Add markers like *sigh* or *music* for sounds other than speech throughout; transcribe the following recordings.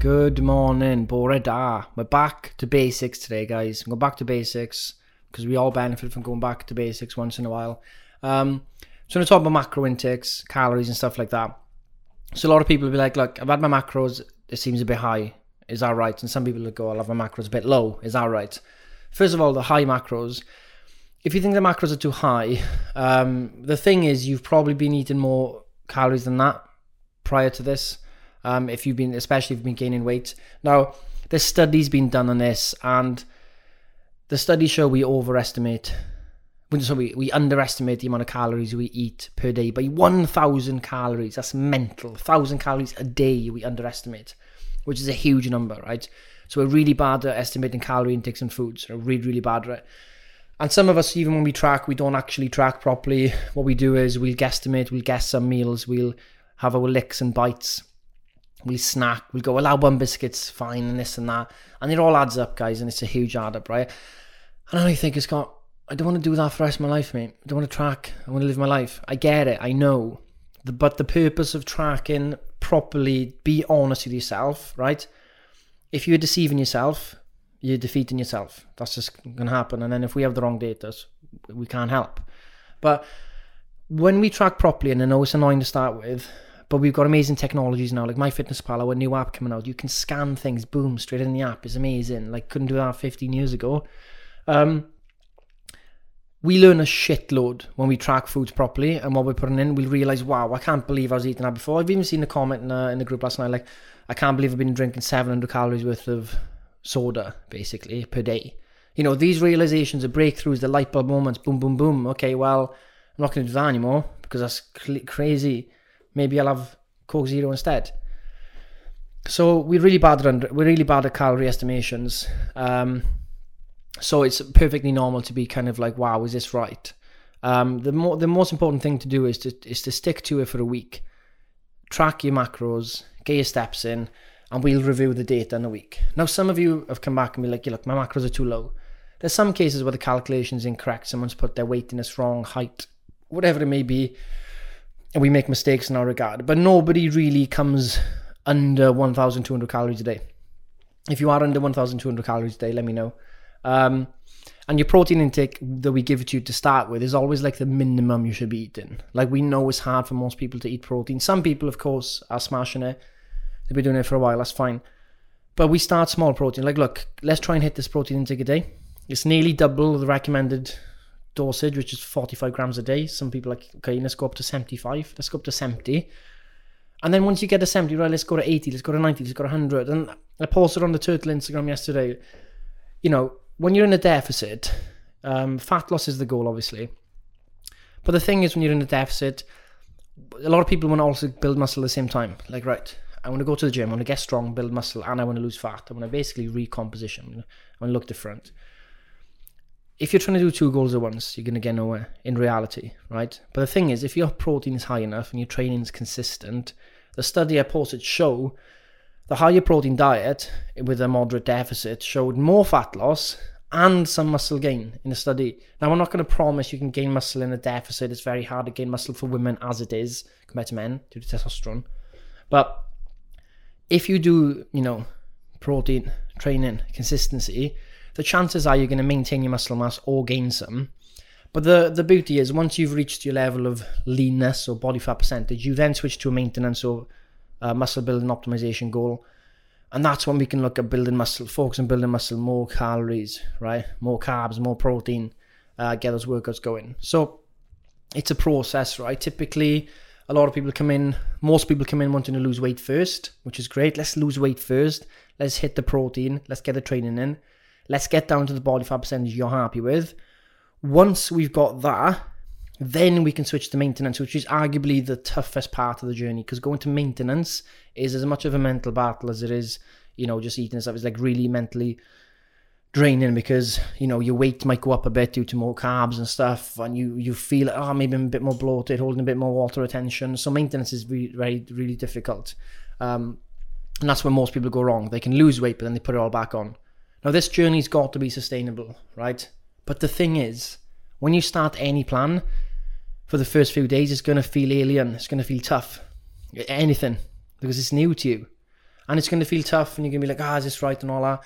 Good morning, Bore da. We're back to basics today, guys. Go back to basics because we all benefit from going back to basics once in a while. Um, so I'm going to talk about macro intakes, calories, and stuff like that. So a lot of people will be like, "Look, I've had my macros. It seems a bit high. Is that right?" And some people will go, "I'll have my macros a bit low. Is that right?" First of all, the high macros. If you think the macros are too high, um, the thing is you've probably been eating more calories than that prior to this. Um, if you've been, especially if you've been gaining weight. Now, there's studies been done on this, and the studies show we overestimate so we, we underestimate the amount of calories we eat per day by 1,000 calories. That's mental. 1,000 calories a day we underestimate, which is a huge number, right? So we're really bad at estimating calorie intakes and foods. We're really, really bad at it. And some of us, even when we track, we don't actually track properly. What we do is we'll guesstimate, we'll guess some meals, we'll have our licks and bites, we'll snack, we'll go, well, one biscuit's fine, and this and that. And it all adds up, guys, and it's a huge add up, right? And I think it's got I don't want to do that for the rest of my life, mate. I don't want to track. I want to live my life. I get it. I know. The, but the purpose of tracking properly, be honest with yourself, right? If you're deceiving yourself, you're defeating yourself. That's just going to happen. And then if we have the wrong data, we can't help. But when we track properly, and I know it's annoying to start with, but we've got amazing technologies now, like MyFitnessPal, our new app coming out. You can scan things, boom, straight in the app. It's amazing. Like couldn't do that 15 years ago. Um, we learn a shitload when we track foods properly and what we're putting in. We'll realize, wow, I can't believe I was eating that before. I've even seen a comment in, uh, in the group last night, like, I can't believe I've been drinking 700 calories worth of soda, basically, per day. You know, these realizations, the breakthroughs, the light bulb moments, boom, boom, boom. Okay, well, I'm not going to do that anymore because that's cl- crazy. Maybe I'll have Coke Zero instead. So we're really bad at we're really bad at calorie estimations. Um, so it's perfectly normal to be kind of like, wow, is this right? Um, the more the most important thing to do is to is to stick to it for a week, track your macros, get your steps in, and we'll review the data in a week. Now, some of you have come back and be like, yeah, look, my macros are too low. There's some cases where the calculation is incorrect. Someone's put their weight in a wrong, height, whatever it may be, we make mistakes in our regard. But nobody really comes under 1,200 calories a day. If you are under 1,200 calories a day, let me know. Um, and your protein intake that we give it to you to start with is always like the minimum you should be eating. Like we know it's hard for most people to eat protein. Some people, of course, are smashing it. They've been doing it for a while. That's fine. But we start small protein. Like, look, let's try and hit this protein intake a day. It's nearly double the recommended dosage, which is 45 grams a day. Some people like, okay, let's go up to 75. Let's go up to 70. And then once you get to 70, right, let's go to 80, let's go to 90, let's go to 100. And I posted on the Turtle Instagram yesterday, you know, when you're in a deficit, um, fat loss is the goal, obviously. But the thing is, when you're in a deficit, a lot of people want to also build muscle at the same time. Like, right, I want to go to the gym, I want to get strong, build muscle, and I want to lose fat. I want to basically recomposition. I want to look different. If you're trying to do two goals at once, you're going to get nowhere in reality, right? But the thing is, if your protein is high enough and your training is consistent, the study I posted show the higher protein diet with a moderate deficit showed more fat loss and some muscle gain in the study. Now, I'm not going to promise you can gain muscle in a deficit. It's very hard to gain muscle for women as it is compared to men due to testosterone. But if you do, you know, protein training consistency, the chances are you're going to maintain your muscle mass or gain some. But the, the beauty is once you've reached your level of leanness or body fat percentage, you then switch to a maintenance or uh, muscle building optimization goal. And that's when we can look at building muscle, focus on building muscle, more calories, right? More carbs, more protein, uh, get those workouts going. So it's a process, right? Typically, a lot of people come in, most people come in wanting to lose weight first, which is great. Let's lose weight first. Let's hit the protein. Let's get the training in. Let's get down to the body fat percentage you're happy with. Once we've got that, then we can switch to maintenance, which is arguably the toughest part of the journey because going to maintenance is as much of a mental battle as it is, you know, just eating stuff is like really mentally draining because you know your weight might go up a bit due to more carbs and stuff, and you you feel oh maybe I'm a bit more bloated, holding a bit more water retention. So maintenance is really really, really difficult, um, and that's where most people go wrong. They can lose weight, but then they put it all back on. Now this journey's got to be sustainable, right? But the thing is, when you start any plan, for the first few days, it's going to feel alien. It's going to feel tough. Anything because it's new to you, and it's going to feel tough, and you're going to be like, ah, is this right and all that.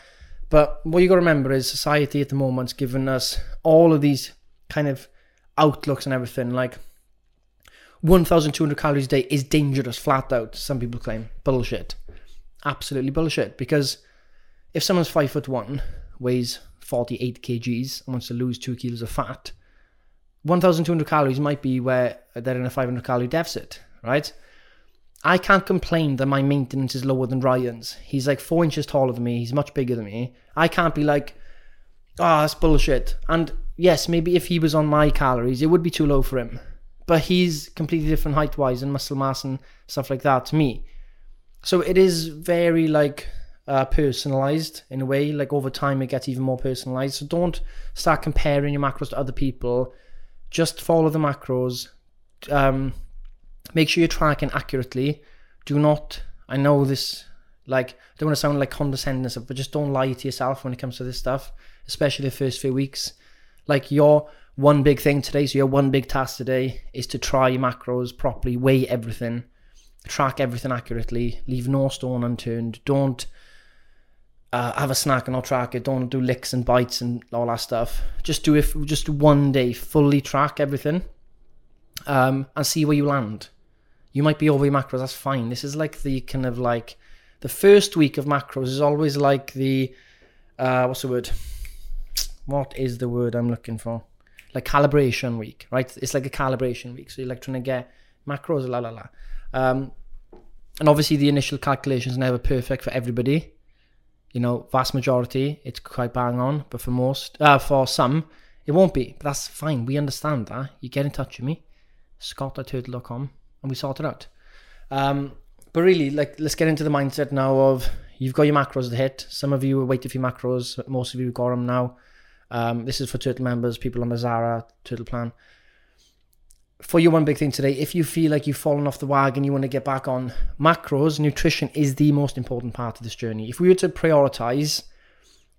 But what you got to remember is society at the moment's given us all of these kind of outlooks and everything. Like 1,200 calories a day is dangerous, flat out. Some people claim bullshit, absolutely bullshit. Because if someone's five foot one, weighs 48 kgs, and wants to lose two kilos of fat, 1,200 calories might be where they're in a 500 calorie deficit, right? I can't complain that my maintenance is lower than Ryan's. He's like four inches taller than me. He's much bigger than me. I can't be like, oh, that's bullshit. And yes, maybe if he was on my calories, it would be too low for him. But he's completely different height wise and muscle mass and stuff like that to me. So it is very like uh, personalized in a way. Like over time, it gets even more personalized. So don't start comparing your macros to other people. Just follow the macros. Um, make sure you're tracking accurately. Do not, I know this, like, I don't want to sound like condescending stuff, but just don't lie to yourself when it comes to this stuff, especially the first few weeks. Like, your one big thing today, so your one big task today is to try your macros properly, weigh everything, track everything accurately, leave no stone unturned. Don't uh, have a snack and not track it. Don't do licks and bites and all that stuff. Just do it. Just one day, fully track everything, um, and see where you land. You might be over your macros, that's fine. This is like the kind of like the first week of macros is always like the uh, what's the word? What is the word I'm looking for? Like calibration week, right? It's like a calibration week. So you're like trying to get macros, la la la. Um, and obviously the initial calculation is never perfect for everybody. You know, vast majority, it's quite bang on, but for most, uh, for some, it won't be. But that's fine. We understand that. You get in touch with me, scott at and we sort it out. Um, but really, like, let's get into the mindset now of you've got your macros to hit. Some of you are waiting for your macros. Most of you have got them now. Um, this is for Turtle members, people on the Zara Turtle plan. For your one big thing today, if you feel like you've fallen off the wagon, you want to get back on macros, nutrition is the most important part of this journey. If we were to prioritize,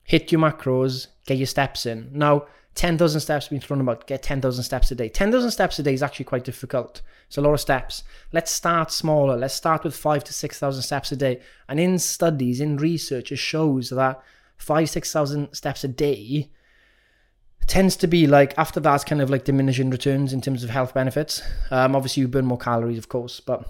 hit your macros, get your steps in. Now, 10,000 steps being thrown about, get 10,000 steps a day. 10,000 steps a day is actually quite difficult. It's a lot of steps. Let's start smaller. Let's start with five to 6,000 steps a day. And in studies, in research, it shows that five, 6,000 steps a day tends to be like, after that's kind of like diminishing returns in terms of health benefits. Um, obviously, you burn more calories, of course, but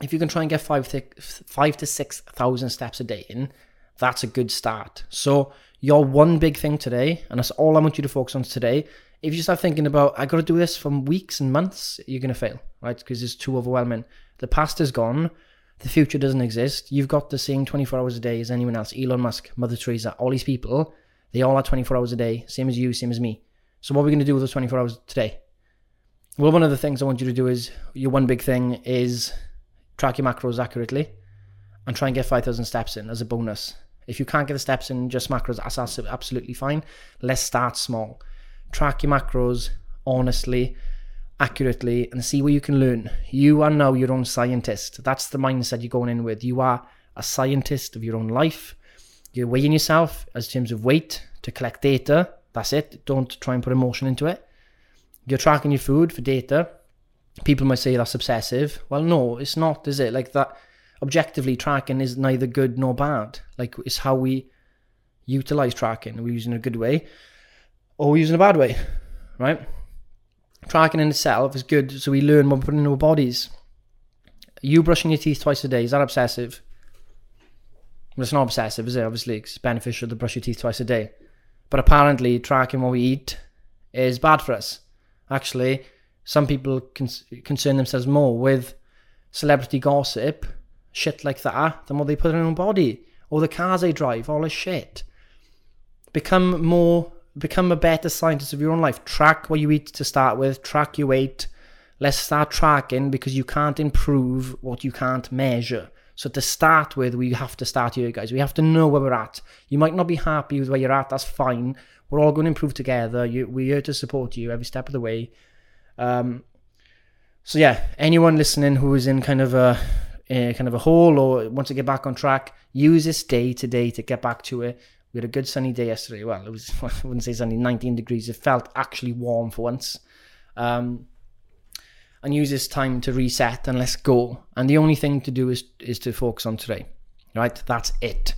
if you can try and get five, th- five to 6,000 steps a day in, that's a good start. So, your one big thing today, and that's all I want you to focus on today. If you start thinking about, I got to do this for weeks and months, you're to fail, right? Because it's too overwhelming. The past is gone. The future doesn't exist. You've got the same 24 hours a day as anyone else. Elon Musk, Mother Teresa, all these people, they all have 24 hours a day, same as you, same as me. So what are we going to do with those 24 hours today? Well, one of the things I want you to do is your one big thing is track your macros accurately and try and get 5,000 steps in as a bonus. If you can't get the steps in just macros, that's absolutely fine. Let's start small. Track your macros honestly, accurately, and see where you can learn. You are now your own scientist. That's the mindset you're going in with. You are a scientist of your own life. You're weighing yourself as terms of weight to collect data. That's it. Don't try and put emotion into it. You're tracking your food for data. People might say that's obsessive. Well, no, it's not, is it? Like that objectively tracking is neither good nor bad. Like it's how we utilize tracking. We're using a good way or we're using a bad way, right? Tracking in itself is good, so we learn what putting in our bodies. You brushing your teeth twice a day, is that obsessive? It's not obsessive, is it? Obviously, it's beneficial to brush your teeth twice a day. But apparently, tracking what we eat is bad for us. Actually, some people con- concern themselves more with celebrity gossip shit like that than what they put in their own body or the cars they drive, all this shit. Become more, become a better scientist of your own life. Track what you eat to start with, track your weight. Let's start tracking because you can't improve what you can't measure. So to start with, we have to start here, guys. We have to know where we're at. You might not be happy with where you're at. That's fine. We're all going to improve together. You, we're here to support you every step of the way. Um, so yeah, anyone listening who is in kind of a, a kind of a hole or wants to get back on track, use this day today to get back to it. We had a good sunny day yesterday. Well, it was *laughs* I wouldn't say sunny, 19 degrees. It felt actually warm for once. Um, and use this time to reset and let's go. And the only thing to do is is to focus on today. Right? That's it.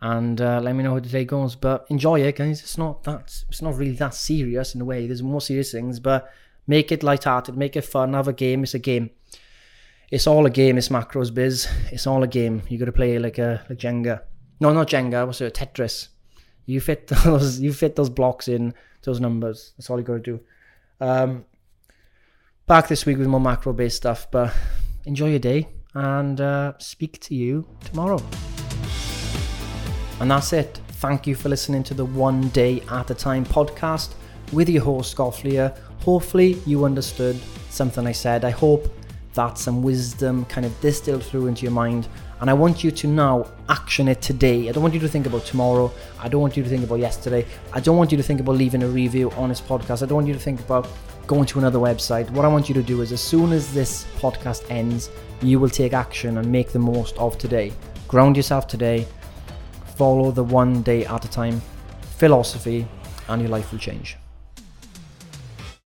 And uh, let me know how the day goes. But enjoy it, guys. It's not that it's not really that serious in a way. There's more serious things, but Make it light-hearted, make it fun. Have a game. It's a game. It's all a game. It's macros biz. It's all a game. You got to play like a like Jenga. No, not Jenga. What's it? Tetris. You fit *laughs* those. You fit those blocks in those numbers. That's all you got to do. Um, back this week with more macro-based stuff. But enjoy your day and uh, speak to you tomorrow. And that's it. Thank you for listening to the One Day at a Time podcast with your host, Gofflier. Hopefully, you understood something I said. I hope that some wisdom kind of distilled through into your mind. And I want you to now action it today. I don't want you to think about tomorrow. I don't want you to think about yesterday. I don't want you to think about leaving a review on this podcast. I don't want you to think about going to another website. What I want you to do is, as soon as this podcast ends, you will take action and make the most of today. Ground yourself today. Follow the one day at a time philosophy, and your life will change.